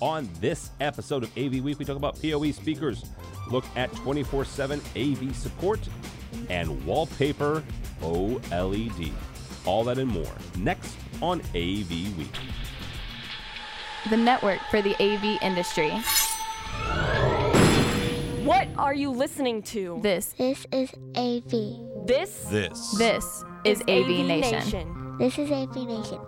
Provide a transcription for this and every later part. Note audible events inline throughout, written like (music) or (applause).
On this episode of AV Week, we talk about PoE speakers, look at 24 7 AV support, and wallpaper OLED. All that and more next on AV Week. the network for the AV industry. What are you listening to? This, This is AV. This This. this is AV, Nation. This is AV Nation.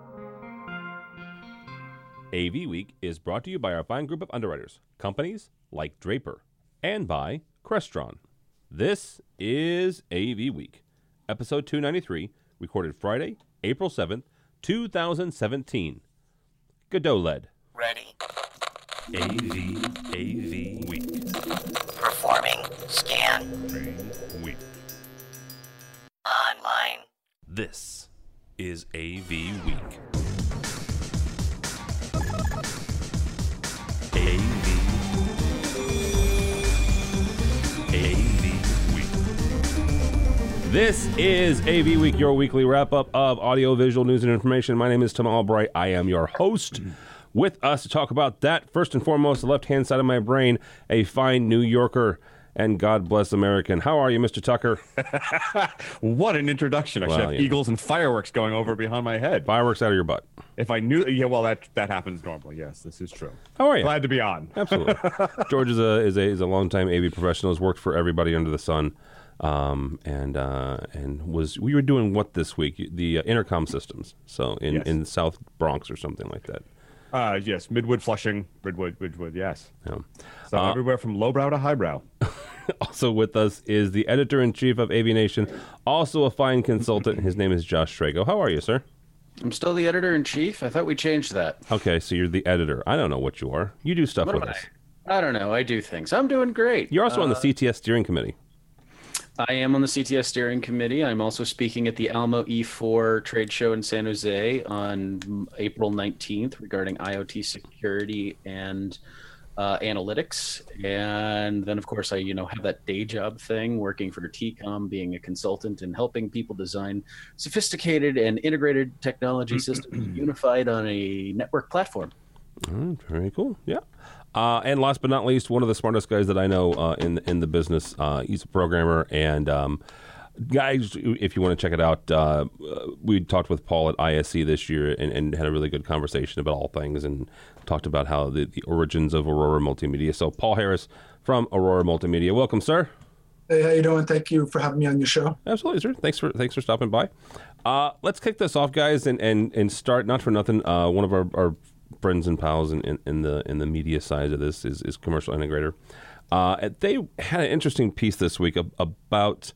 AV Week is brought to you by our fine group of underwriters, companies like Draper, and by Crestron. This is AV Week, episode 293, recorded Friday, April 7th, 2017. Godot led. Ready. AV. AV Week. Performing. Scan. Week. Online. This is AV Week. AV. AV Week. This is AV Week, your weekly wrap up of audiovisual news and information. My name is Tim Albright. I am your host. With us to talk about that, first and foremost, the left hand side of my brain, a fine New Yorker and God bless American. How are you, Mr. Tucker? (laughs) What an introduction! I should have yeah. eagles and fireworks going over behind my head. Fireworks out of your butt. If I knew, yeah, well, that that happens normally. Yes, this is true. How are you? Glad to be on. Absolutely. (laughs) George is a is a is a longtime AV professional. Has worked for everybody under the sun, um, and uh, and was we were doing what this week? The uh, intercom systems. So in Yes. in South Bronx or something like that. Uh, yes, Midwood, Flushing, Midwood, Midwood. Yes. Yeah. So Uh, everywhere from lowbrow to highbrow. (laughs) Also with us is the editor in chief of AV Nation, also a fine consultant. His name is Josh Srago. How are you, sir? I'm still the editor in chief. I thought we changed that. Okay, so you're the editor. I don't know what you are. You do stuff What with us. I? I don't know. I do things. I'm doing great. You're also on the Uh, CTS steering committee. I am on the CTS steering committee. I'm also speaking at the Almo E4 trade show in San Jose on April 19th regarding IoT security and uh, analytics. And then, of course, I you know have that day job thing, working for TEECOM, being a consultant and helping people design sophisticated and integrated technology systems (clears throat) unified on a network platform. Mm, very cool. Yeah. Uh, and last but not least, one of the smartest guys that I know uh, in in the business. Uh, he's a programmer, and um, guys, if you want to check it out, uh, we talked with Paul at ISE this year and, and had a really good conversation about all things, and talked about how the, the origins of Aurora Multimedia. So, Paul Harris from Aurora Multimedia, welcome, sir. Hey, how you doing? Thank you for having me on your show. Absolutely, sir. Thanks for thanks for stopping by. Uh, let's kick this off, guys, and and, and start. Not for nothing. Uh, one of our, our friends and pals in, in, in the in the media side of this is, is commercial integrator. Uh, they had an interesting piece this week about,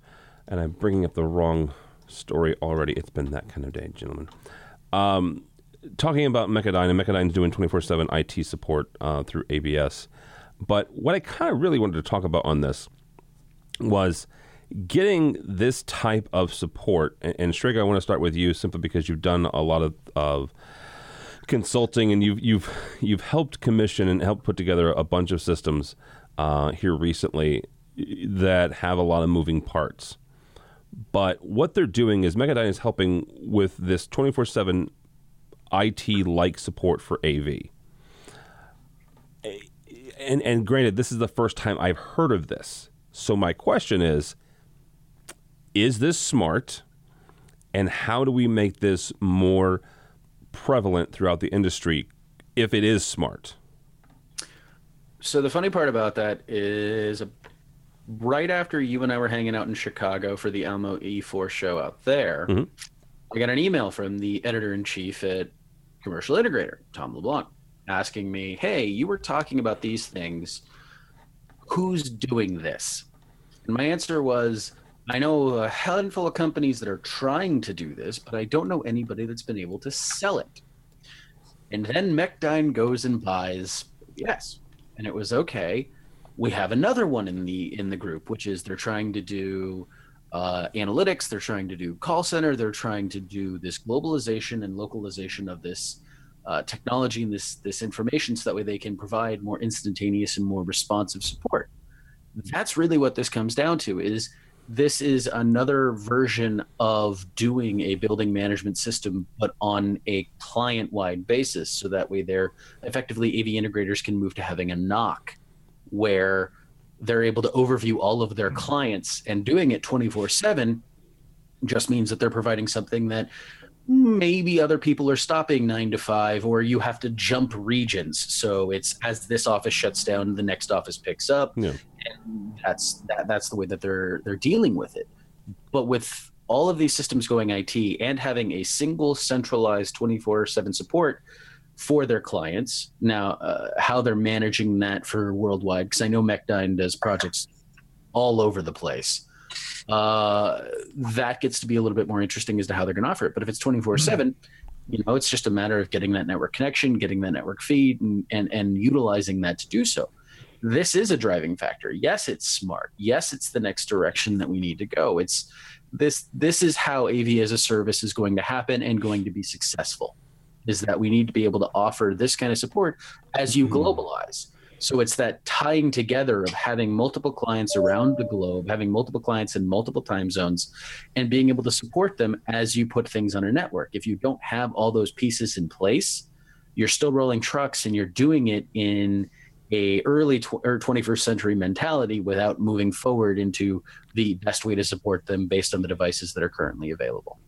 and I'm bringing up the wrong story already. It's been that kind of day, gentlemen. Um, talking about Mechdyne, and Mechdyne's doing 24 7 IT support uh, through ABS. But what I kind of really wanted to talk about on this was getting this type of support. And, and Srago, I want to start with you simply because you've done a lot of, of consulting and you've you've you've helped commission and helped put together a bunch of systems uh, here recently that have a lot of moving parts. But what they're doing is Mechdyne is helping with this 24 7 IT like support for AV. And, and granted, this is the first time I've heard of this. So my question is Is this smart? And how do we make this more prevalent throughout the industry if it is smart? So the funny part about that is, uh, right after you and I were hanging out in Chicago for the Almo E4 show out there, I got an email from the editor in chief at Commercial Integrator, Tom LeBlanc, asking me, "Hey, you were talking about these things. Who's doing this?" And my answer was, "I know a handful of companies that are trying to do this, but I don't know anybody that's been able to sell it." And then Mechdyne goes and buys yes. And it was okay. We have another one in the in the group, which is they're trying to do uh, analytics, they're trying to do call center, they're trying to do this globalization and localization of this uh, technology and this this information, so that way they can provide more instantaneous and more responsive support. That's really what this comes down to: is this is another version of doing a building management system, but on a client wide basis. So that way, they're effectively AV integrators can move to having a NOC where they're able to overview all of their clients and doing it 24 7 just means that they're providing something that maybe other people are stopping nine to five or you have to jump regions so it's as this office shuts down the next office picks up Yeah. And that's that, that's the way that they're they're dealing with it but with all of these systems going IT and having a single centralized 24/7 support for their clients now uh, how they're managing that for worldwide because I know Mechdyne does projects all over the place uh, that gets to be a little bit more interesting as to how they're going to offer it. But if it's 24 7, you know, it's just a matter of getting that network connection, getting that network feed, and, and, and utilizing that to do so. This is a driving factor. Yes, it's smart. Yes, it's the next direction that we need to go. It's this this is how AV as a service is going to happen and going to be successful. Is that we need to be able to offer this kind of support as you hmm. globalize. So it's that tying together of having multiple clients around the globe, having multiple clients in multiple time zones, and being able to support them as you put things on a network. If you don't have all those pieces in place, you're still rolling trucks and you're doing it in a early tw- or 21st century mentality without moving forward into the best way to support them based on the devices that are currently available.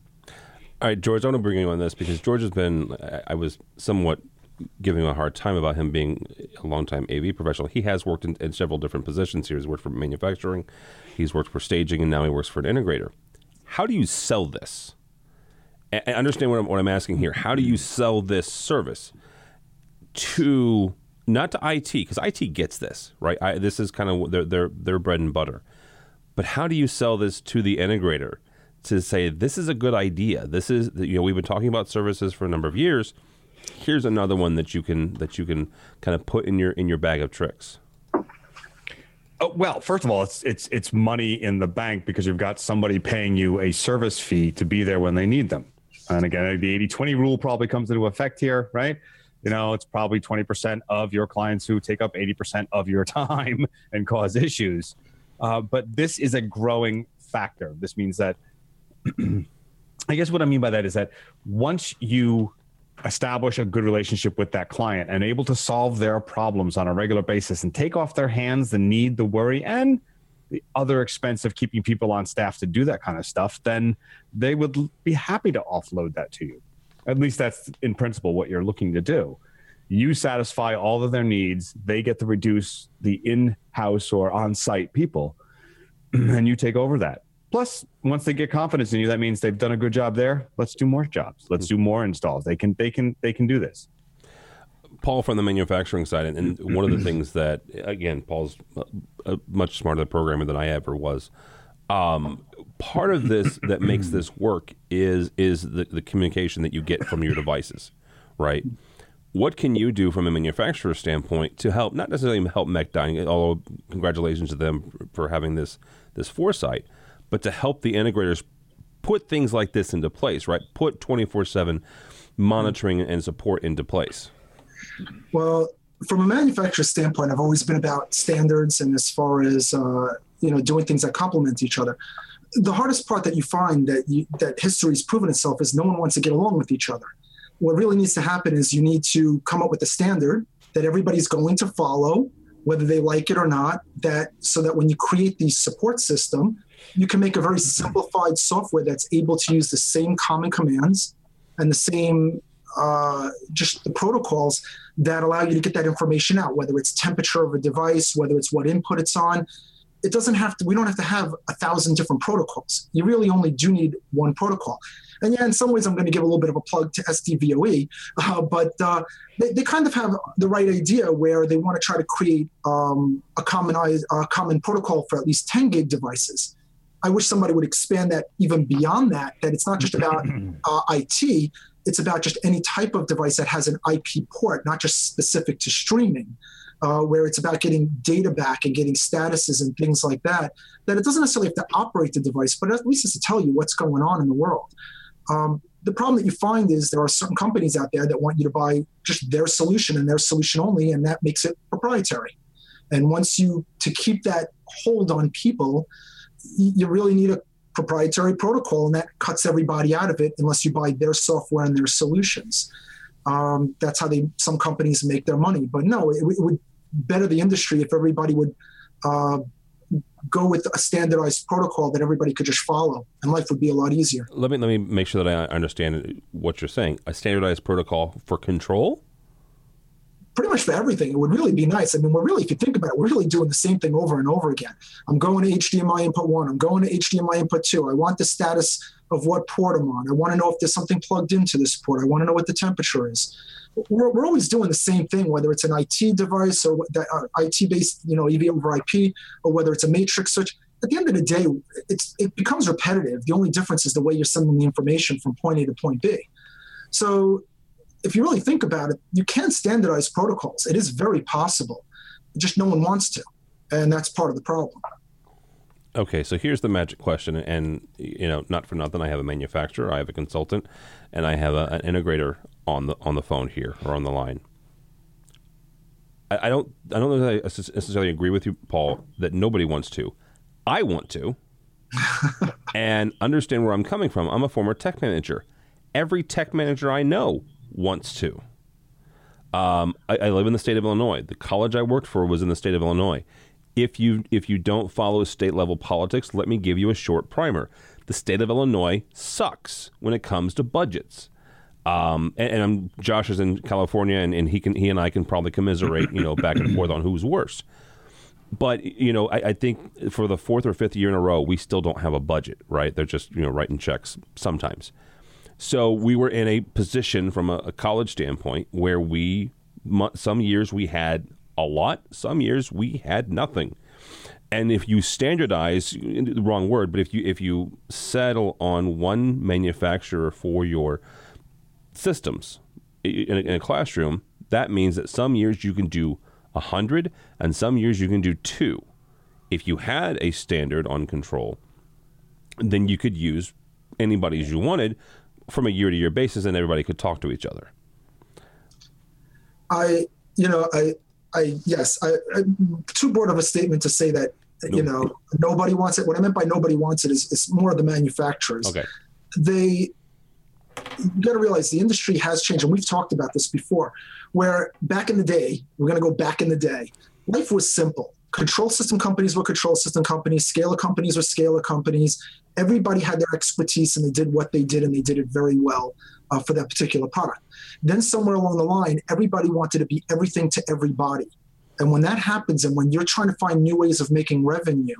All right, George, I want to bring you on this because George has been, I- I was somewhat giving him a hard time about him being a longtime AV professional. He has worked in, in several different positions here. He's worked for manufacturing, he's worked for staging, and now he works for an integrator. How do you sell this? And understand what I'm, what I'm asking here. How do you sell this service to not to IT because IT gets this right? I, this is kind of their, their their bread and butter. But how do you sell this to the integrator to say this is a good idea? This is you know we've been talking about services for a number of years. Here's another one that you can that you can kind of put in your in your bag of tricks. Oh, well, first of all, it's it's it's money in the bank because you've got somebody paying you a service fee to be there when they need them. And again, the 80-20 rule probably comes into effect here, right? You know, it's probably 20% of your clients who take up 80% of your (laughs) time and cause issues. Uh, but this is a growing factor. This means that (clears throat) I guess what I mean by that is that once you establish a good relationship with that client and able to solve their problems on a regular basis and take off their hands the need, the worry, and the other expense of keeping people on staff to do that kind of stuff, then they would be happy to offload that to you. At least that's in principle what you're looking to do. You satisfy all of their needs, they get to reduce the in house or on site people, (clears throat) and you take over that. Plus, once they get confidence in you, that means they've done a good job there. Let's do more jobs. Let's do more installs. They can, they can, they can do this. Paul from the manufacturing side, and, and one of the (clears throat) things that again, Paul's a, a much smarter programmer than I ever was. Um, part of this that makes this work is is the, the communication that you get from your devices, right? What can you do from a manufacturer standpoint to help, not necessarily help Mechdyne, although congratulations to them for having this this foresight, but to help the integrators put things like this into place, right? Put twenty four seven monitoring and support into place. Well, from a manufacturer standpoint, I've always been about standards and as far as uh, you know doing things that complement each other. The hardest part that you find that you, that history's proven itself is no one wants to get along with each other. What really needs to happen is you need to come up with a standard that everybody's going to follow, whether they like it or not. That so that when you create the support system, you can make a very simplified software that's able to use the same common commands and the same uh, just the protocols that allow you to get that information out, whether it's temperature of a device, whether it's what input it's on. It doesn't have to, we don't have to have a thousand different protocols. You really only do need one protocol. And yeah, in some ways, I'm going to give a little bit of a plug to SDVOE, uh, but uh, they, they kind of have the right idea where they want to try to create um, a common, a common protocol for at least 10 gig devices. I wish somebody would expand that even beyond that, that it's not just about (clears throat) uh, IT, it's about just any type of device that has an IP port, not just specific to streaming, uh, where it's about getting data back and getting statuses and things like that. That it doesn't necessarily have to operate the device, but at least it's to tell you what's going on in the world. Um, the problem that you find is there are certain companies out there that want you to buy just their solution and their solution only, and that makes it proprietary. And once you to keep that hold on people, you really need a proprietary protocol, and that cuts everybody out of it unless you buy their software and their solutions. Um, that's how they some companies make their money. But no, it, it would better the industry if everybody would uh, go with a standardized protocol that everybody could just follow, and life would be a lot easier. Let me let me make sure that I understand what you're saying. A standardized protocol for control. pretty much for everything. It would really be nice. I mean, we're really, if you think about it, we're really doing the same thing over and over again. I'm going to HDMI input one. I'm going to HDMI input two. I want the status of what port I'm on. I want to know if there's something plugged into this port. I want to know what the temperature is. We're, we're always doing the same thing, whether it's an IT device or that uh, IT based, you know, AV over IP, or whether it's a matrix switch. At the end of the day, it's it becomes repetitive. The only difference is the way you're sending the information from point A to point B. So if you really think about it, you can standardize protocols. It is very possible. Just no one wants to. And that's part of the problem. Okay, so here's the magic question, and you know, not for nothing, I have a manufacturer, I have a consultant, and I have a, an integrator on the on the phone here or on the line. I, I don't, I don't know that I necessarily agree with you, Paul, that nobody wants to. I want to, (laughs) and understand where I'm coming from. I'm a former tech manager. Every tech manager I know wants to. Um, I, I live in the state of Illinois. The college I worked for was in the state of Illinois. If you if you don't follow state level politics, let me give you a short primer. The state of Illinois sucks when it comes to budgets. Um, and, and I'm, Josh is in California, and, and he can he and I can probably commiserate, you know, back and forth on who's worse. But you know, I, I think for the fourth or fifth year in a row, we still don't have a budget. Right? They're just you know writing checks sometimes. So we were in a position from a, a college standpoint where we, some years we had a lot, some years we had nothing. And if you standardize, the wrong word, but if you if you settle on one manufacturer for your systems in a, in a classroom, that means that some years you can do hundred, and some years you can do two. If you had a standard on control, then you could use anybody's you wanted from a year to year basis, and everybody could talk to each other. I, you know, I, I, yes, I, I'm too broad of a statement to say that, you know, nobody wants it. What I meant by nobody wants it is, is more of the manufacturers. Okay. They, you got to realize the industry has changed, and we've talked about this before. Where back in the day, we're going to go back in the day. Life was simple. Control system companies were control system companies. Scaler companies were scaler companies. Everybody had their expertise, and they did what they did, and they did it very well uh, for that particular product. Then somewhere along the line, everybody wanted to be everything to everybody. And when that happens, and when you're trying to find new ways of making revenue,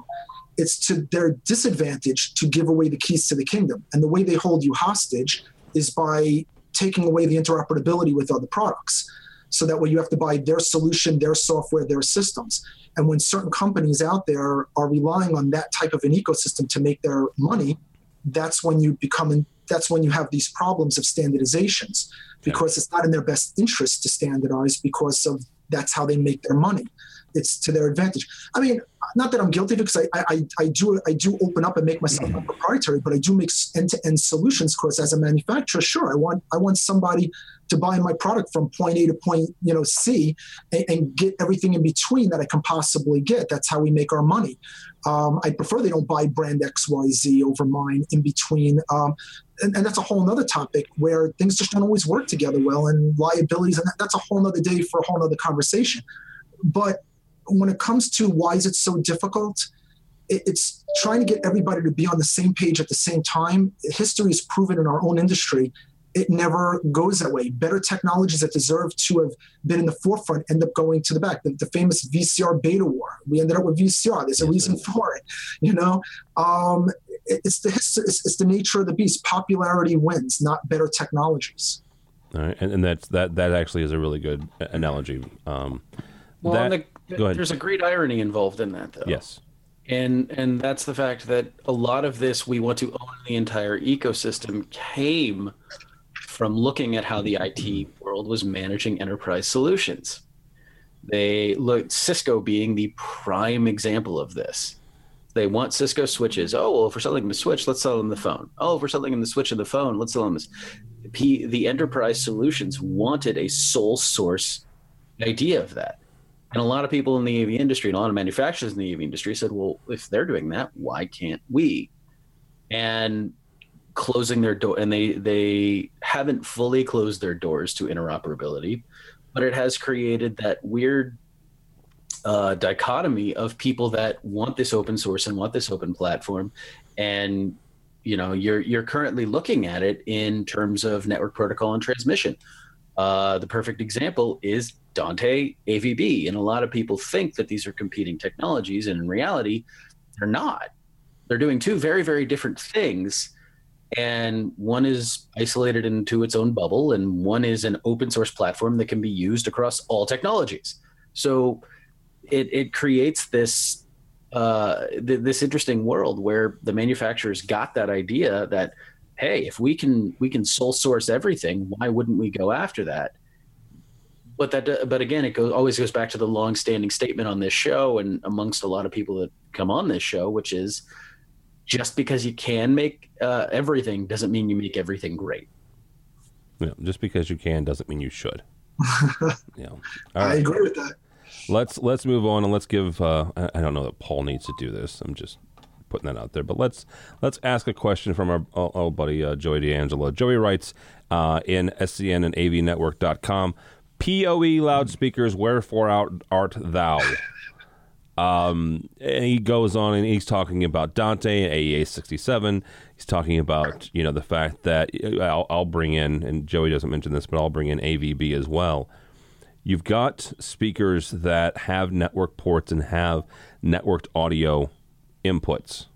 it's to their disadvantage to give away the keys to the kingdom. And the way they hold you hostage is by taking away the interoperability with other products. So that way you have to buy their solution, their software, their systems. And when certain companies out there are relying on that type of an ecosystem to make their money, that's when you become that's when you have these problems of standardizations because it's not in their best interest to standardize because of that's how they make their money. It's to their advantage. I mean, not that I'm guilty because I, I, I- do I do open up and make myself proprietary, but I do make end to end solutions. Because as a manufacturer, sure, I want I want somebody to buy my product from point A to point you know C and, and get everything in between that I can possibly get. That's how we make our money. Um, I prefer they don't buy brand X Y Z over mine in between. Um, and, and that's a whole other topic where things just don't always work together well and liabilities and that, that's a whole other day for a whole other conversation. But when it comes to why is it so difficult it, it's trying to get everybody to be on the same page at the same time. History has proven in our own industry. It never goes that way. Better technologies that deserve to have been in the forefront end up going to the back. The, the famous vcr beta war. We ended up with vcr there's a reason for it you know? Um, it's the his- it's, it's the nature of the beast popularity wins not better technologies All right, and, and that's that that actually is a really good analogy. Um, Well, that, and the, go ahead. there's a great irony involved in that, though. yes, And and that's the fact that a lot of this we want to own the entire ecosystem came from looking at how the IT world was managing enterprise solutions. They looked Cisco being the prime example of this. They want Cisco switches. Oh, well, if we're selling them a switch, let's sell them the phone. Oh, if we're selling them the switch and the phone, let's sell them this. P, the enterprise solutions wanted a sole source idea of that. And a lot of people in the AV industry and a lot of manufacturers in the AV industry said, well, if they're doing that, why can't we? And closing their door and they they haven't fully closed their doors to interoperability, but it has created that weird uh, dichotomy of people that want this open source and want this open platform, and you know you're you're currently looking at it in terms of network protocol and transmission. Uh, the perfect example is Dante AVB, and a lot of people think that these are competing technologies, and in reality, they're not. They're doing two very very different things and one is isolated into its own bubble and one is an open source platform that can be used across all technologies so it, it creates this uh, th- this interesting world where the manufacturers got that idea that hey if we can we can sole source everything why wouldn't we go after that but that but again it goes always goes back to the long standing statement on this show and amongst a lot of people that come on this show which is just because you can make uh, everything doesn't mean you make everything great. Yeah, just because you can doesn't mean you should. (laughs) yeah, All I agree with that. Let's let's move on and let's give. Uh, I don't know that Paul needs to do this. I'm just putting that out there. But let's let's ask a question from our old, buddy uh, Joey D'Angelo. Joey writes uh, in SCN and AVNetwork.com. PoE loudspeakers, wherefore art, art thou? Um, and he goes on and he's talking about Dante and AES67. He's talking about, you know, the fact that I'll, I'll bring in, and Joey doesn't mention this, but I'll bring in AVB as well. You've got speakers that have network ports and have networked audio inputs.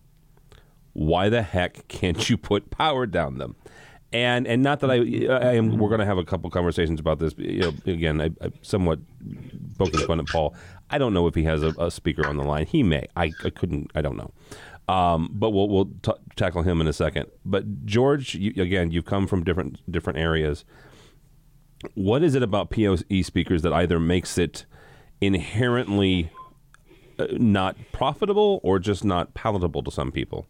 Why the heck can't you put power down them? And and not that I, I am. We're going to have a couple conversations about this. You know, again, I, I somewhat poking fun at Paul. I don't know if he has a, a speaker on the line. He may. I, I couldn't. I don't know. Um, but we'll we'll t- tackle him in a second. But George, you, again, you've come from different different areas. What is it about PoE speakers that either makes it inherently uh, not profitable or just not palatable to some people?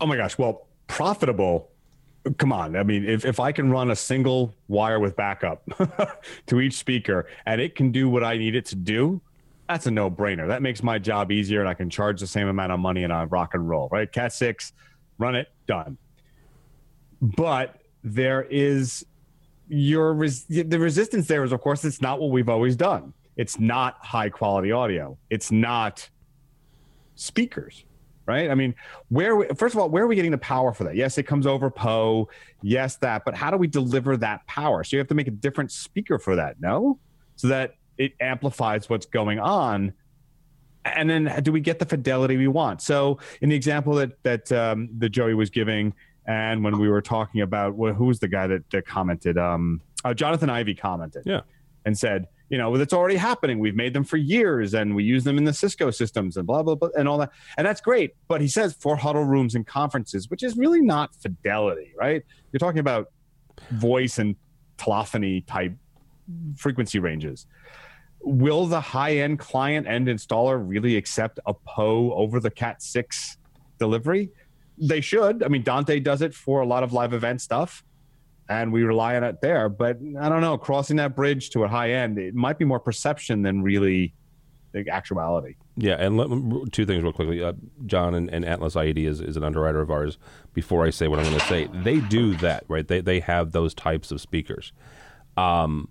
Oh my gosh. Well, profitable. Come on. I mean, if, if I can run a single wire with backup (laughs) to each speaker and it can do what I need it to do, that's a no brainer. That makes my job easier and I can charge the same amount of money and I rock and roll, right? Cat six, run it, done. But there is your res- the resistance there is, of course, it's not what we've always done. It's not high quality audio. It's not speakers, right? I mean, where we, first of all, where are we getting the power for that? Yes, it comes over PoE. Yes, that. But how do we deliver that power? So you have to make a different speaker for that, no? So that it amplifies what's going on. And then do we get the fidelity we want? So in the example that that um, that Joey was giving, and when we were talking about well, who was the guy that, that commented? Um, uh, Jonathan Ivy commented, Yeah. and said, you know, well, it's already happening. We've made them for years, and we use them in the Cisco systems, and blah blah blah, and all that, and that's great. But he says for huddle rooms and conferences, which is really not fidelity, right? You're talking about voice and telephony type frequency ranges. Will the high end client end installer really accept a PO over the Cat 6 delivery? They should. I mean, Dante does it for a lot of live event stuff, and we rely on it there. But I don't know, crossing that bridge to a high end, it might be more perception than really the actuality. Yeah, and let, two things real quickly. Uh, John and, and Atlas IED is, is an underwriter of ours. Before I say what I'm going to say, they do that, right? They, they have those types of speakers. Um,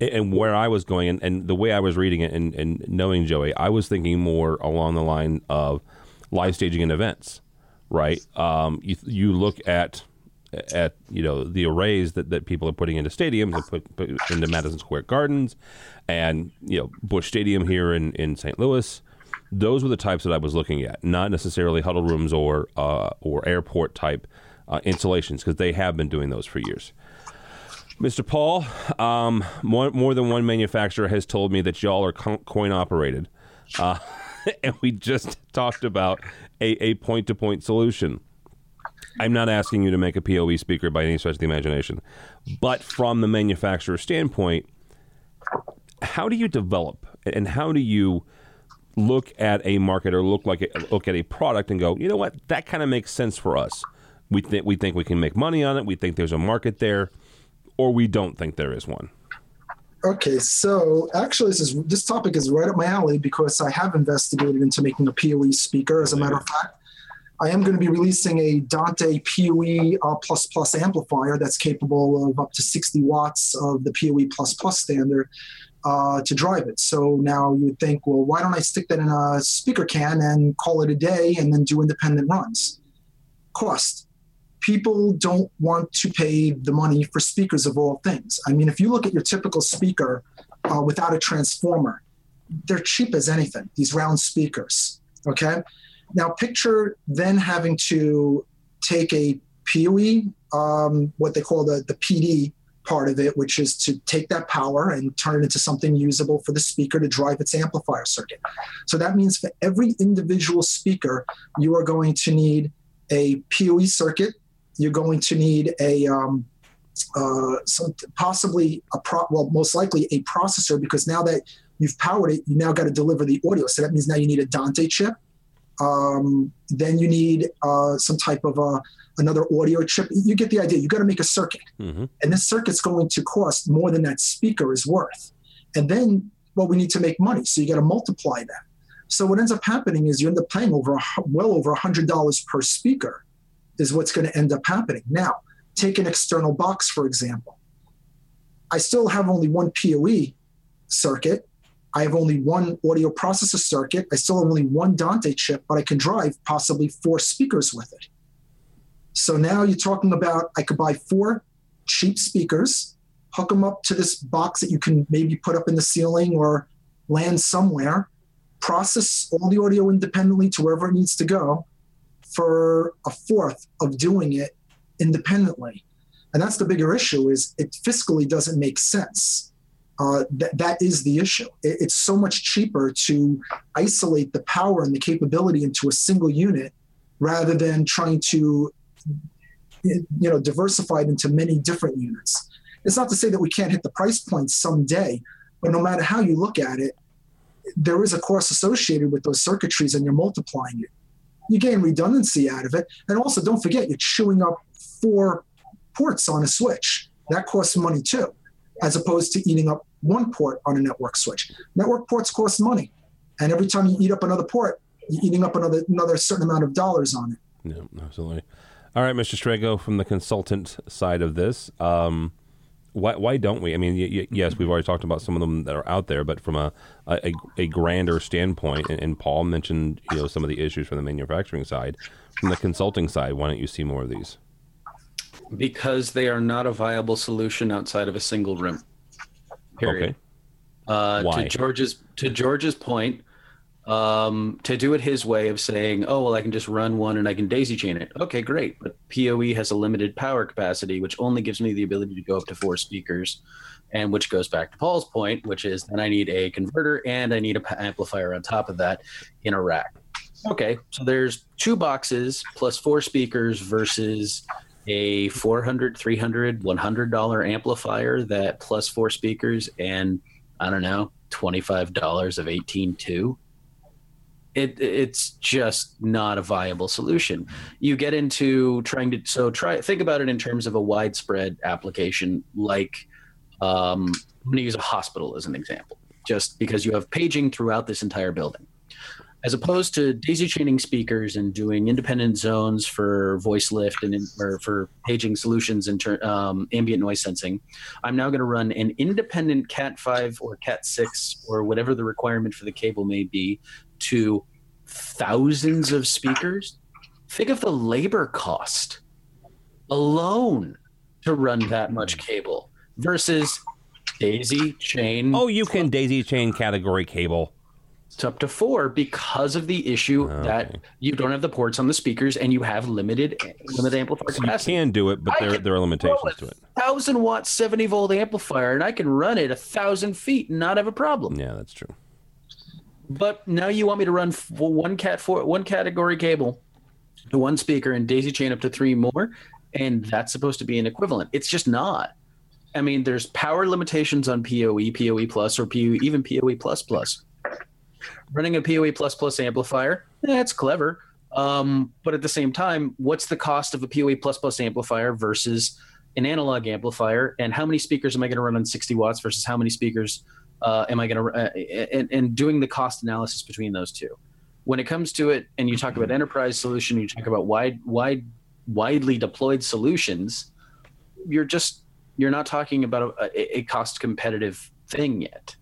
and- and where I was going, and, and the way I was reading it and, and knowing Joey, I was thinking more along the line of live staging and events, right? Um, you, you look at at you know the arrays that, that people are putting into stadiums and put, put into Madison Square Gardens and you know Busch Stadium here in, in St. Louis. Those were the types that I was looking at, not necessarily huddle rooms or uh, or airport type uh, installations because they have been doing those for years. Mr. Paul, um, more, more than one manufacturer has told me that y'all are coin operated. Uh, (laughs) (laughs) and we just talked about a, a point-to-point solution. I'm not asking you to make a PoE speaker by any stretch of the imagination, but from the manufacturer standpoint, how do you develop and how do you look at a market or look like a, look at a product and go, you know what, that kind of makes sense for us. We think we think we can make money on it. We think there's a market there, or we don't think there is one. Okay, so actually, this is this topic is right up my alley because I have investigated into making a PoE speaker. As a matter of fact, I am going to be releasing a Dante PoE uh, plus plus amplifier that's capable of up to 60 watts of the PoE plus plus standard uh, to drive it. So now you would think, well, why don't I stick that in a speaker can and call it a day and then do independent runs? Cost people don't want to pay the money for speakers of all things. I mean, if you look at your typical speaker uh, without a transformer, they're cheap as anything, these round speakers. Okay. Now, picture then having to take a PoE, um, what they call the, the PD part of it, which is to take that power and turn it into something usable for the speaker to drive its amplifier circuit. So that means for every individual speaker, you are going to need a PoE circuit you're going to need a um, uh, some possibly a pro well most likely a processor because now that you've powered it you now got to deliver the audio. So that means now you need a dante chip. Um, then you need uh, some type of uh, another audio chip. You get the idea. You got to make a circuit. Mm-hmm. and this circuit's going to cost more than that speaker is worth. And then well we need to make money so you got to multiply that. So what ends up happening is you end up paying over a, well over a hundred dollars per speaker is what's going to end up happening. Now, take an external box, for example. I still have only one PoE circuit. I have only one audio processor circuit. I still have only one Dante chip, but I can drive possibly four speakers with it. So now you're talking about I could buy four cheap speakers, hook them up to this box that you can maybe put up in the ceiling or land somewhere, process all the audio independently to wherever it needs to go, for a fourth of doing it independently. And that's the bigger issue is it fiscally doesn't make sense. Uh, that, that is the issue. It, it's so much cheaper to isolate the power and the capability into a single unit rather than trying to you know diversify it into many different units. It's not to say that we can't hit the price point someday but no matter how you look at it there is a cost associated with those circuitries and you're multiplying it you gain redundancy out of it. And also, don't forget, you're chewing up four ports on a switch. That costs money too, as opposed to eating up one port on a network switch. Network ports cost money. And every time you eat up another port, you're eating up another another certain amount of dollars on it. Yeah, absolutely. All right, Mr. Srago, from the consultant side of this, um, why why don't we? I mean, y- y- yes, we've already talked about some of them that are out there, but from a a, a grander standpoint, and, and Paul mentioned you know some of the issues from the manufacturing side, from the consulting side, why don't you see more of these? because they are not a viable solution outside of a single room. Period. Okay. Uh, Why? To George's to George's point, um, to do it his way of saying, "Oh well, I can just run one and I can daisy chain it." Okay, great, but PoE has a limited power capacity, which only gives me the ability to go up to four speakers, and which goes back to Paul's point, which is then I need a converter and I need a amplifier on top of that in a rack. Okay, so there's two boxes plus four speakers versus a 400 300 100 dollar amplifier that plus four speakers and i don't know $25 of 18.2 it it's just not a viable solution. You get into trying to so try think about it in terms of a widespread application like um, i'm going to use a hospital as an example just because you have paging throughout this entire building as opposed to daisy chaining speakers and doing independent zones for voice lift and in, or for paging solutions and ter- um, ambient noise sensing i'm now going to run an independent cat 5 or cat 6 or whatever the requirement for the cable may be to thousands of speakers think of the labor cost alone to run that much cable versus daisy chain Oh, you can daisy chain category cable. It's up to four because of the issue oh, that you don't have the ports on the speakers and you have limited limited amplifier So you can do it, but I there there are limitations to it. Thousand watt, seventy volt amplifier, and I can run it a thousand feet and not have a problem. Yeah, that's true. But now you want me to run one cat four, one category cable to one speaker and daisy chain up to three more, and that's supposed to be an equivalent. It's just not. I mean, there's power limitations on PoE, PoE plus, or PoE, even PoE plus plus. Running a PoE plus plus amplifier, that's clever. Um, but at the same time, what's the cost of a PoE plus plus amplifier versus an analog amplifier and how many speakers am I going to run on 60 watts versus how many speakers uh, am I going to, uh, and, and doing the cost analysis between those two. When it comes to it, and you talk about enterprise solution, you talk about wide, wide, widely deployed solutions, you're just you're not talking about a, a cost competitive thing yet.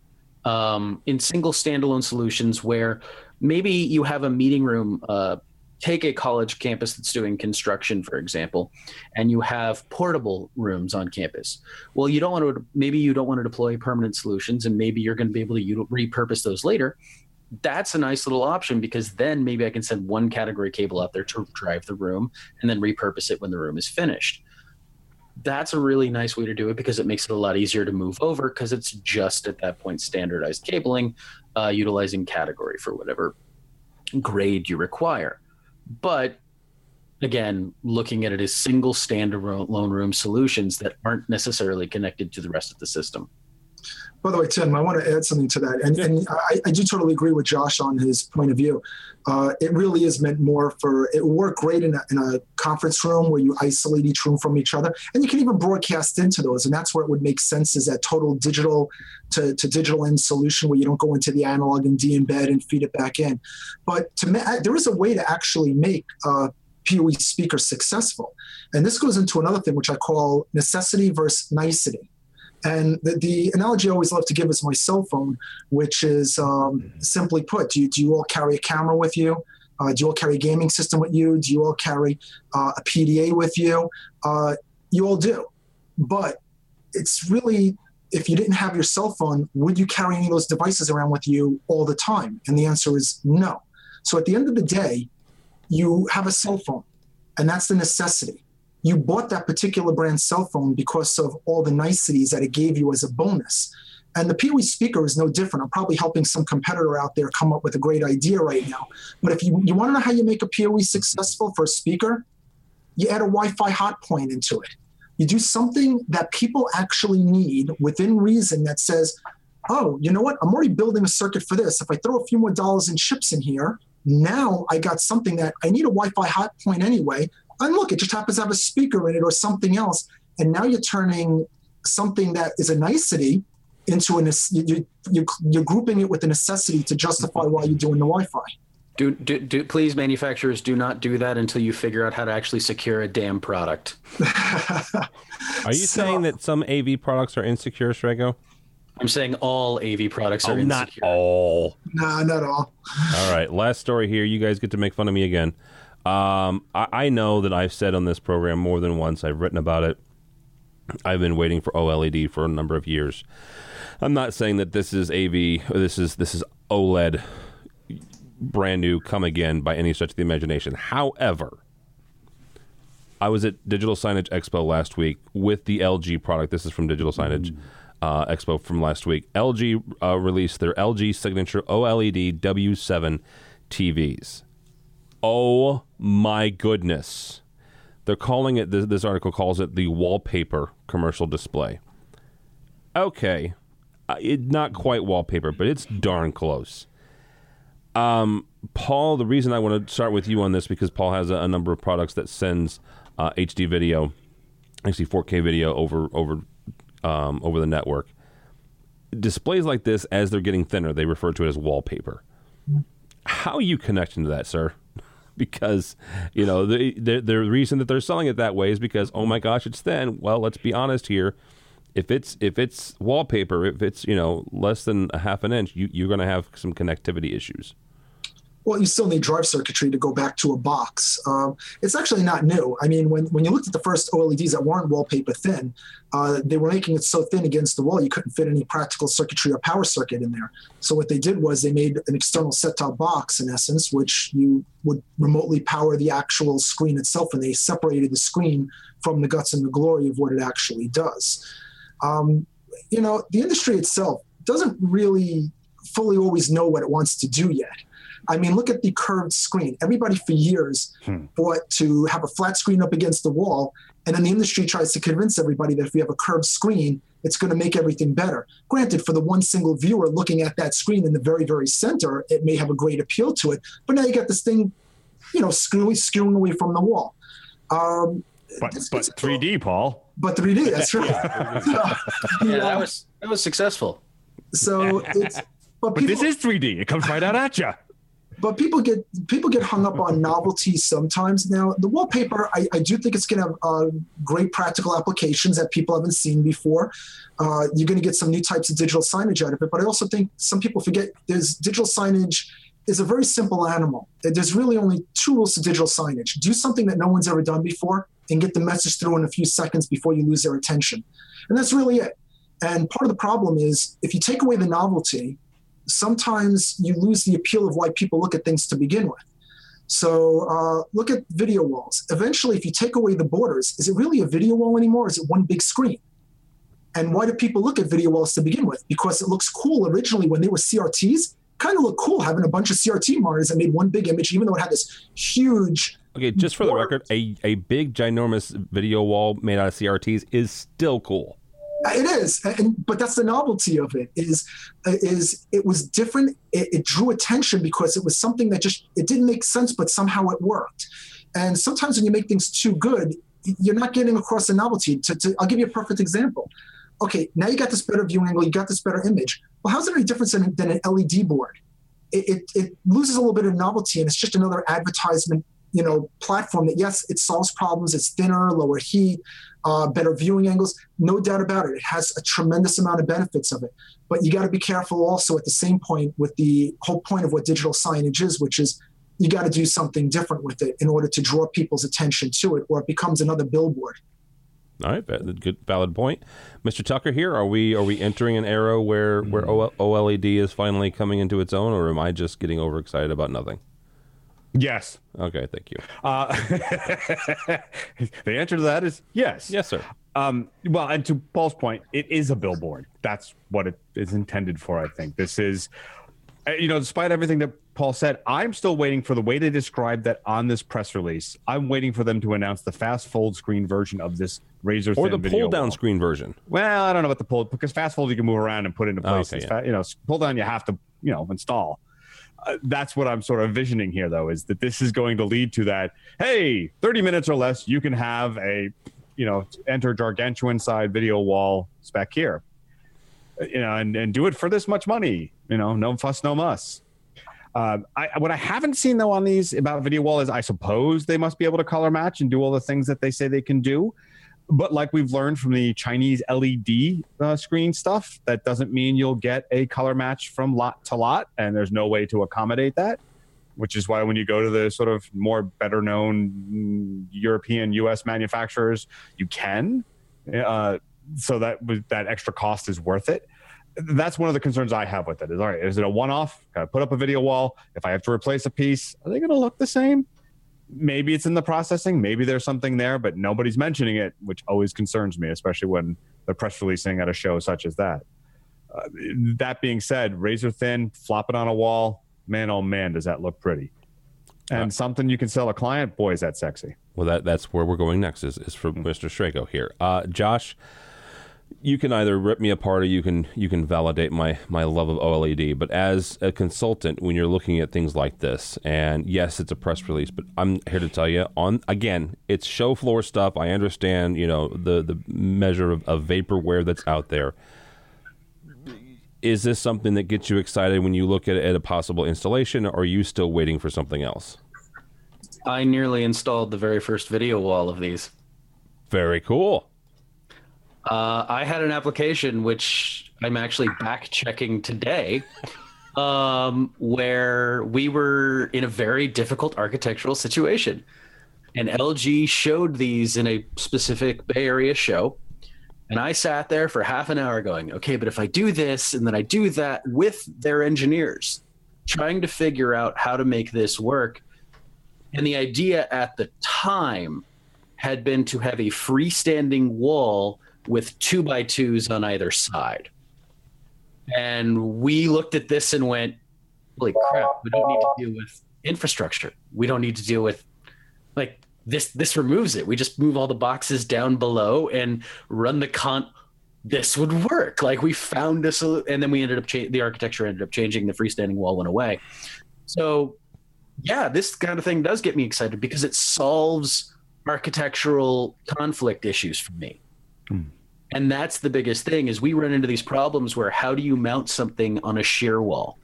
Um, in single standalone solutions, where maybe you have a meeting room uh, take a college campus that's doing construction, for example, and you have portable rooms on campus. Well, you don't want to, maybe you don't want to deploy permanent solutions, and maybe you're going to be able to repurpose those later. That's a nice little option because then maybe I can send one category cable out there to drive the room and then repurpose it when the room is finished. That's a really nice way to do it because it makes it a lot easier to move over because it's just at that point standardized cabling, uh, utilizing category for whatever grade you require but again, looking at it as single standalone room solutions that aren't necessarily connected to the rest of the system. By the way, Tim, I want to add something to that. And, and I, I, do totally agree with Josh on his point of view. Uh, it really is meant more for, it will work great in a, in a conference room where you isolate each room from each other. And you can even broadcast into those. And that's where it would make sense is that total digital to, to digital end solution where you don't go into the analog and de-embed and feed it back in. But to ma- there is a way to actually make uh, PoE speakers successful. And this goes into another thing, which I call necessity versus nicety. And the, the, analogy I always love to give is my cell phone, which is um, simply put, do you, do you all carry a camera with you? Uh, do you all carry a gaming system with you? Do you all carry uh, a PDA with you? Uh, you all do. But it's really, if you didn't have your cell phone, would you carry any of those devices around with you all the time? And the answer is no. So at the end of the day, you have a cell phone, and that's the necessity you bought that particular brand cell phone because of all the niceties that it gave you as a bonus. And the PoE speaker is no different. I'm probably helping some competitor out there come up with a great idea right now. But if you, you want to know how you make a PoE successful for a speaker, you add a Wi Fi hot point into it. You do something that people actually need within reason that says, oh, you know what? I'm already building a circuit for this. If I throw a few more dollars in chips in here, now I got something that I need a Wi Fi hot point anyway. And look, it just happens to have a speaker in it or something else. And now you're turning something that is a nicety into a you, you, you're grouping it with a necessity to justify why you're doing the Wi-Fi. Do, do, do, please, manufacturers, do not do that until you figure out how to actually secure a damn product. (laughs) are you so, saying that some AV products are insecure, Srago? I'm saying all AV products oh, are oh, insecure. Not all. Nah, not all. All right, last story here. You guys get to make fun of me again. Um, I, I, know that I've said on this program more than once. I've written about it. I've been waiting for OLED for a number of years. I'm not saying that this is AV. or This is this is OLED, brand new, come again by any stretch of the imagination. However, I was at Digital Signage Expo last week with the LG product. This is from Digital Signage. Uh, Expo from last week. LG uh, released their LG Signature OLED W7 TVs. Oh my goodness. They're calling it, this, article calls it the wallpaper commercial display. Okay. Uh, it, not quite wallpaper, but it's darn close. Um, Paul, the reason I want to start with you on this because Paul has a, a number of products that sends uh, HD video, actually 4K video over over um, over the network. Displays like this, as they're getting thinner, they refer to it as wallpaper. How are you connecting to that, sir? Because you know the, the the reason that they're selling it that way is because oh my gosh it's thin. Well, let's be honest here. If it's if it's wallpaper, if it's you know less than a half an inch, you, you're going to have some connectivity issues well, you still need drive circuitry to go back to a box. Um, it's actually not new. I mean, when, when you looked at the first OLEDs that weren't wallpaper thin, uh, they were making it so thin against the wall you couldn't fit any practical circuitry or power circuit in there. So what they did was they made an external set-top box, in essence, which you would remotely power the actual screen itself, and they separated the screen from the guts and the glory of what it actually does. Um, you know, the industry itself doesn't really fully always know what it wants to do yet. I mean, look at the curved screen. Everybody for years hmm. fought to have a flat screen up against the wall. And then the industry tries to convince everybody that if we have a curved screen, it's going to make everything better. Granted, for the one single viewer looking at that screen in the very, very center, it may have a great appeal to it. But now you got this thing, you know, skewing, skewing away from the wall. Um, but, but 3D, Paul. but 3D. That's right. (laughs) (laughs) Yeah, that was that was successful. so it's but But people, this is 3D. It comes right out at you. But people get people get hung up on novelty sometimes. Now, the wallpaper, I, I do think it's going to have uh, great practical applications that people haven't seen before. Uh, you're going to get some new types of digital signage out of it, but I also think some people forget there's digital signage is a very simple animal. There's really only two rules to digital signage: do something that no one's ever done before, and get the message through in a few seconds before you lose their attention. And that's really it. And part of the problem is if you take away the novelty, sometimes you lose the appeal of why people look at things to begin with. So uh, look at video walls. Eventually, if you take away the borders, is it really a video wall anymore? Is it one big screen? And why do people look at video walls to begin with? Because it looks cool originally when they were CRTs. Kind of look cool having a bunch of CRT monitors that made one big image, even though it had this huge. Okay, just for the record, a, a big, ginormous video wall made out of CRTs is still cool. It is, and but that's the novelty of it. Is is it was different. It, it drew attention because it was something that just it didn't make sense, but somehow it worked. And sometimes when you make things too good, you're not getting across the novelty. To, to, I'll give you a perfect example. Okay, now you got this better viewing angle, you got this better image. Well, how's it any different than, than an LED board? It, it, it loses a little bit of novelty, and it's just another advertisement, you know, platform that yes, it solves problems. It's thinner, lower heat, uh, better viewing angles. No doubt about it. It has a tremendous amount of benefits of it. But you got to be careful also at the same point with the whole point of what digital signage is, which is you got to do something different with it in order to draw people's attention to it, or it becomes another billboard. All right, good, valid point, Mr. Tucker. Here, are we are we entering an era where where OLED is finally coming into its own, or am I just getting overexcited about nothing? Yes. Okay, thank you. Uh, (laughs) the answer to that is yes. Yes, sir. Um, well, and to Paul's point, it is a billboard. That's what it is intended for. I think this is, uh, you know, despite everything that Paul said, I'm still waiting for the way they described that on this press release. I'm waiting for them to announce the fast fold screen version of this Razor Or the pull down wall. screen version. Well, I don't know about the pull because fast fold you can move around and put into Oh, place. okay, yeah. fa- you know, pull down you have to you know install. Uh, that's what I'm sort of visioning here, though, is that this is going to lead to that. Hey, 30 minutes or less, you can have a, you know, enter gargantuan side video wall spec here, Uh, you know, and, and do it for this much money. You know, no fuss, no muss. Um, I, what I haven't seen though on these about video wall is I suppose they must be able to color match and do all the things that they say they can do. But like we've learned from the Chinese LED uh, screen stuff, that doesn't mean you'll get a color match from lot to lot, and there's no way to accommodate that. Which is why when you go to the sort of more better known mm, European US manufacturers, you can. Uh, so that that extra cost is worth it that's one of the concerns I have with it. Is all right, is it a one off? Kind of put up a video wall. If I have to replace a piece, are they going to look the same? Maybe it's in the processing. Maybe there's something there, but nobody's mentioning it, which always concerns me, especially when they're press releasing at a show such as that. Uh, that being said, razor thin, flop it on a wall. Man, oh man, does that look pretty? And something you can sell a client, boy, is that sexy. Well, that that's where we're going next. Is is for Mr. Srago here, uh, Josh. You can either rip me apart or you can you can validate my my love of OLED. But as a consultant, when you're looking at things like this, and yes, it's a press release, but I'm here to tell you on again, it's show floor stuff. I understand, you know, the the measure of, of vaporware that's out there. Is this something that gets you excited when you look at, at a possible installation, or are you still waiting for something else? I nearly installed the very first video wall of these. Very cool. Uh, I had an application which I'm actually back checking today, um, where we were in a very difficult architectural situation. And LG showed these in a specific Bay Area show. And I sat there for half an hour going, okay, but if I do this and then I do that with their engineers, trying to figure out how to make this work. And the idea at the time had been to have a freestanding wall with two by twos on either side. And we looked at this and went, holy crap, we don't need to deal with infrastructure. We don't need to deal with like this this removes it. We just move all the boxes down below and run the con this would work. Like we found solution and then we ended up cha- the architecture ended up changing the freestanding wall went away. So yeah, this kind of thing does get me excited because it solves architectural conflict issues for me. Hmm. And that's the biggest thing is we run into these problems where how do you mount something on a shear wall?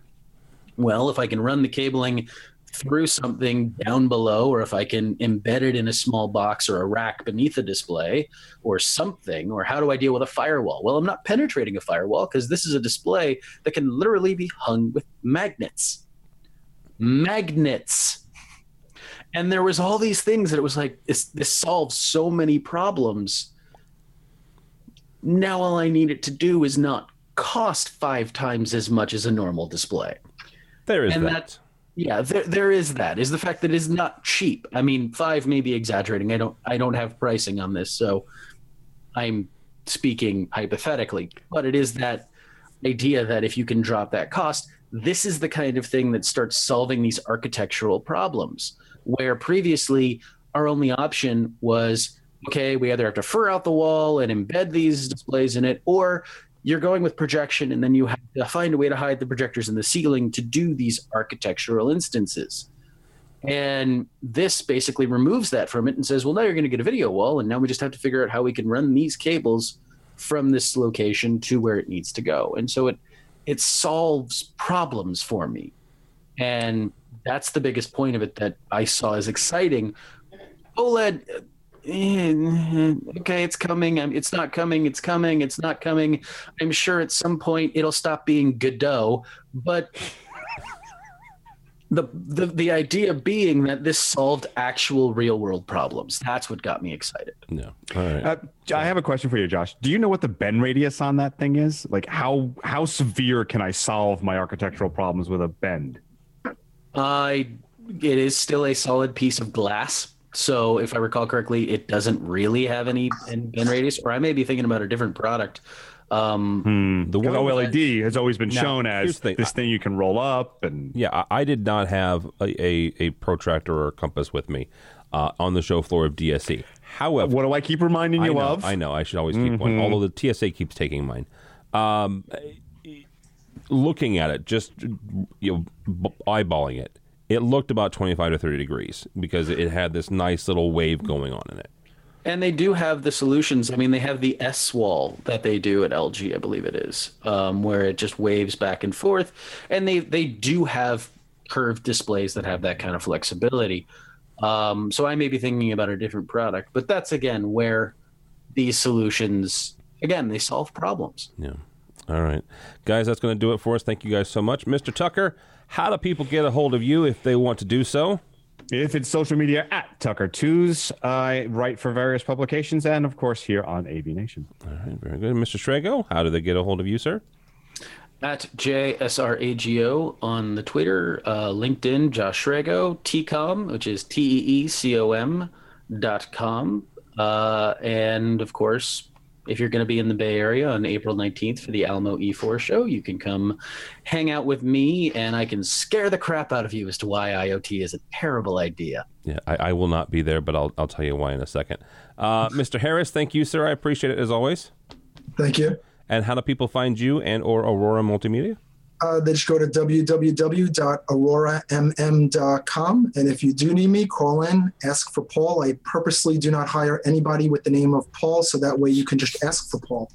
Well, if I can run the cabling through something down below, or if I can embed it in a small box or a rack beneath a display or something, or how do I deal with a firewall? Well, I'm not penetrating a firewall because this is a display that can literally be hung with magnets. Magnets. And there was all these things that it was like this this solves so many problems. Now all I need it to do is not cost five times as much as a normal display. There is and that. that yeah there, there is that is the fact that it is not cheap i mean five may be exaggerating i don't i don't have pricing on this so i'm speaking hypothetically but it is that idea that if you can drop that cost this is the kind of thing that starts solving these architectural problems where previously our only option was okay we either have to fur out the wall and embed these displays in it or you're going with projection and then you have to find a way to hide the projectors in the ceiling to do these architectural instances. And this basically removes that from it and says well now you're going to get a video wall and now we just have to figure out how we can run these cables from this location to where it needs to go. And so it it solves problems for me. And that's the biggest point of it that i saw as exciting. Oled okay it's coming it's not coming it's coming it's not coming i'm sure at some point it'll stop being godot but the, the the idea being that this solved actual real world problems that's what got me excited Yeah. All right. Uh, I have a question for you, Josh. Do you know what the bend radius on that thing is? Like how how severe can I solve my architectural problems with a bend? I it is still a solid piece of glass. So if I recall correctly, it doesn't really have any bend bend radius, or I may be thinking about a different product. Um, Hmm. The Because one OLED has always been Now, shown as the thing. this thing you can roll up and Yeah, I, I did not have a, a, a protractor or a compass with me uh, on the show floor of DSE. However, what do I keep reminding I you know, of? I know. I should always keep one. Although the TSA keeps taking mine. Um, looking at it, just you know, b- eyeballing it, it looked about twenty-five to thirty degrees because it had this nice little wave going on in it. and they do have the solutions. I mean, they have the S wall that they do at LG, I believe it is, um, where it just waves back and forth, and they they do have curved displays that have that kind of flexibility. Um, so I may be thinking about a different product, but that's again where these solutions again they solve problems. Yeah. All right, guys, that's going to do it for us. Thank you guys so much, Mr. Tucker. How do people get a hold of you if they want to do so? If it's social media at Tucker Twos, I write for various publications and of course here on AV Nation. All right, very good, Mr. Srago. How do they get a hold of you, sir? At JSRAGO on the Twitter, uh, LinkedIn, Josh Srago, TEECOM, which is T E E C O M dot com. Uh, and of course, if you're going to be in the Bay Area on April 19th for the Almo E4 show, you can come hang out with me and I can scare the crap out of you as to why IoT is a terrible idea. Yeah, I, I will not be there, but I'll I'll tell you why in a second. Uh, Mr. Harris, thank you, sir. I appreciate it as always. Thank you. And how do people find you and or Aurora Multimedia? Uh, they just go to www.auroramm.com. And if you do need me, call in, ask for Paul. I purposely do not hire anybody with the name of Paul, so that way you can just ask for Paul.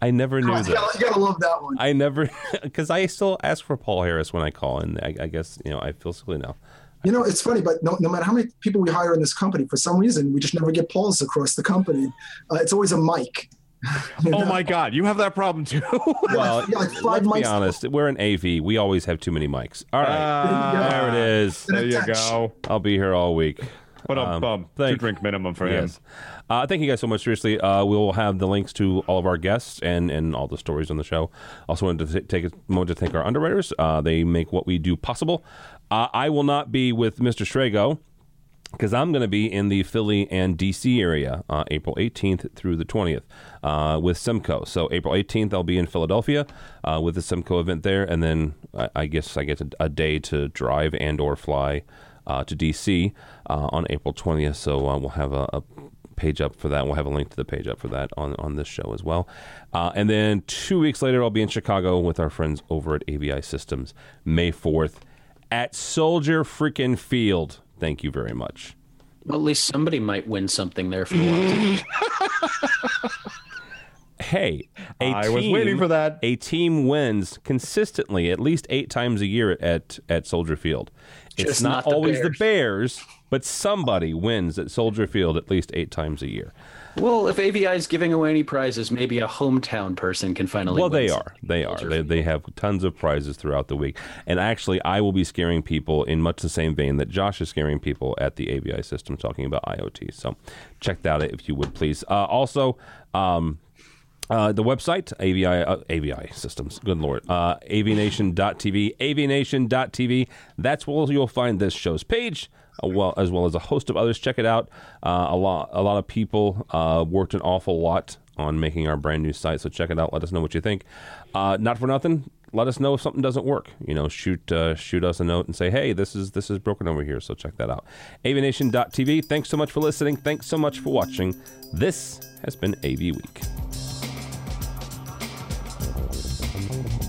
I never knew You that. gotta, you gotta love that one. I never, (laughs) because I still ask for Paul Harris when I call, and I, I guess you know I feel silly now. You know, it's funny, but no, no matter how many people we hire in this company, for some reason, we just never get Pauls across the company. Uh, it's always a Mike. (laughs) Oh my God, you have that problem too. (laughs) Well, yeah, like five let's be mics. honest. We're an AV. We always have too many mics. All right, Ah, there it is. there you go. I'll be here all week. What a Um, bum. Two thank- drink minimum for Yes. him. Uh, thank you guys so much. Seriously, uh, we will have the links to all of our guests and, and all the stories on the show. Also, wanted to th- take a moment to thank our underwriters. Uh, they make what we do possible. Uh, I will not be with Mr. Srago because I'm going to be in the Philly and DC area uh, April 18th through the 20th uh, with Simcoe. So April 18th, I'll be in Philadelphia uh, with the Simcoe event there, and then I, I guess I get a, a day to drive and or fly uh, to DC uh, on April 20th. So uh, we'll have a, a page up for that. We'll have a link to the page up for that on, on this show as well. Uh, and then two weeks later, I'll be in Chicago with our friends over at AVI Systems, May 4th at Soldier Freaking Field. Thank you very much. Well, at least somebody might win something there for once. (laughs) Hey, a I was waiting for that. A team wins consistently at least eight times a year at at Soldier Field. It's not, not the always the Bears. Bears, but somebody wins at Soldier Field at least eight times a year. well, if AVI is giving away any prizes, maybe a hometown person can finally. Well, they are. They are. They, they have tons of prizes throughout the week. And actually, I will be scaring people in much the same vein that Josh is scaring people at the AVI system talking about IoT. So check that out if you would please. Uh, also, um, uh, the website, AVI, uh, AVI systems, good lord, uh, avnation.tv, avnation.tv. That's where you'll find this show's page. Uh, well, as well as a host of others. Check it out. Uh, a lot, a lot of people worked an awful lot on making our brand new site. So check it out. Let us know what you think. Not for nothing. Let us know if something doesn't work. You know, shoot uh, shoot us a note and say, hey, this is this is broken over here. So check that out. Avnation.tv. Thanks so much for listening. Thanks so much for watching. This has been AV Week. Thank you.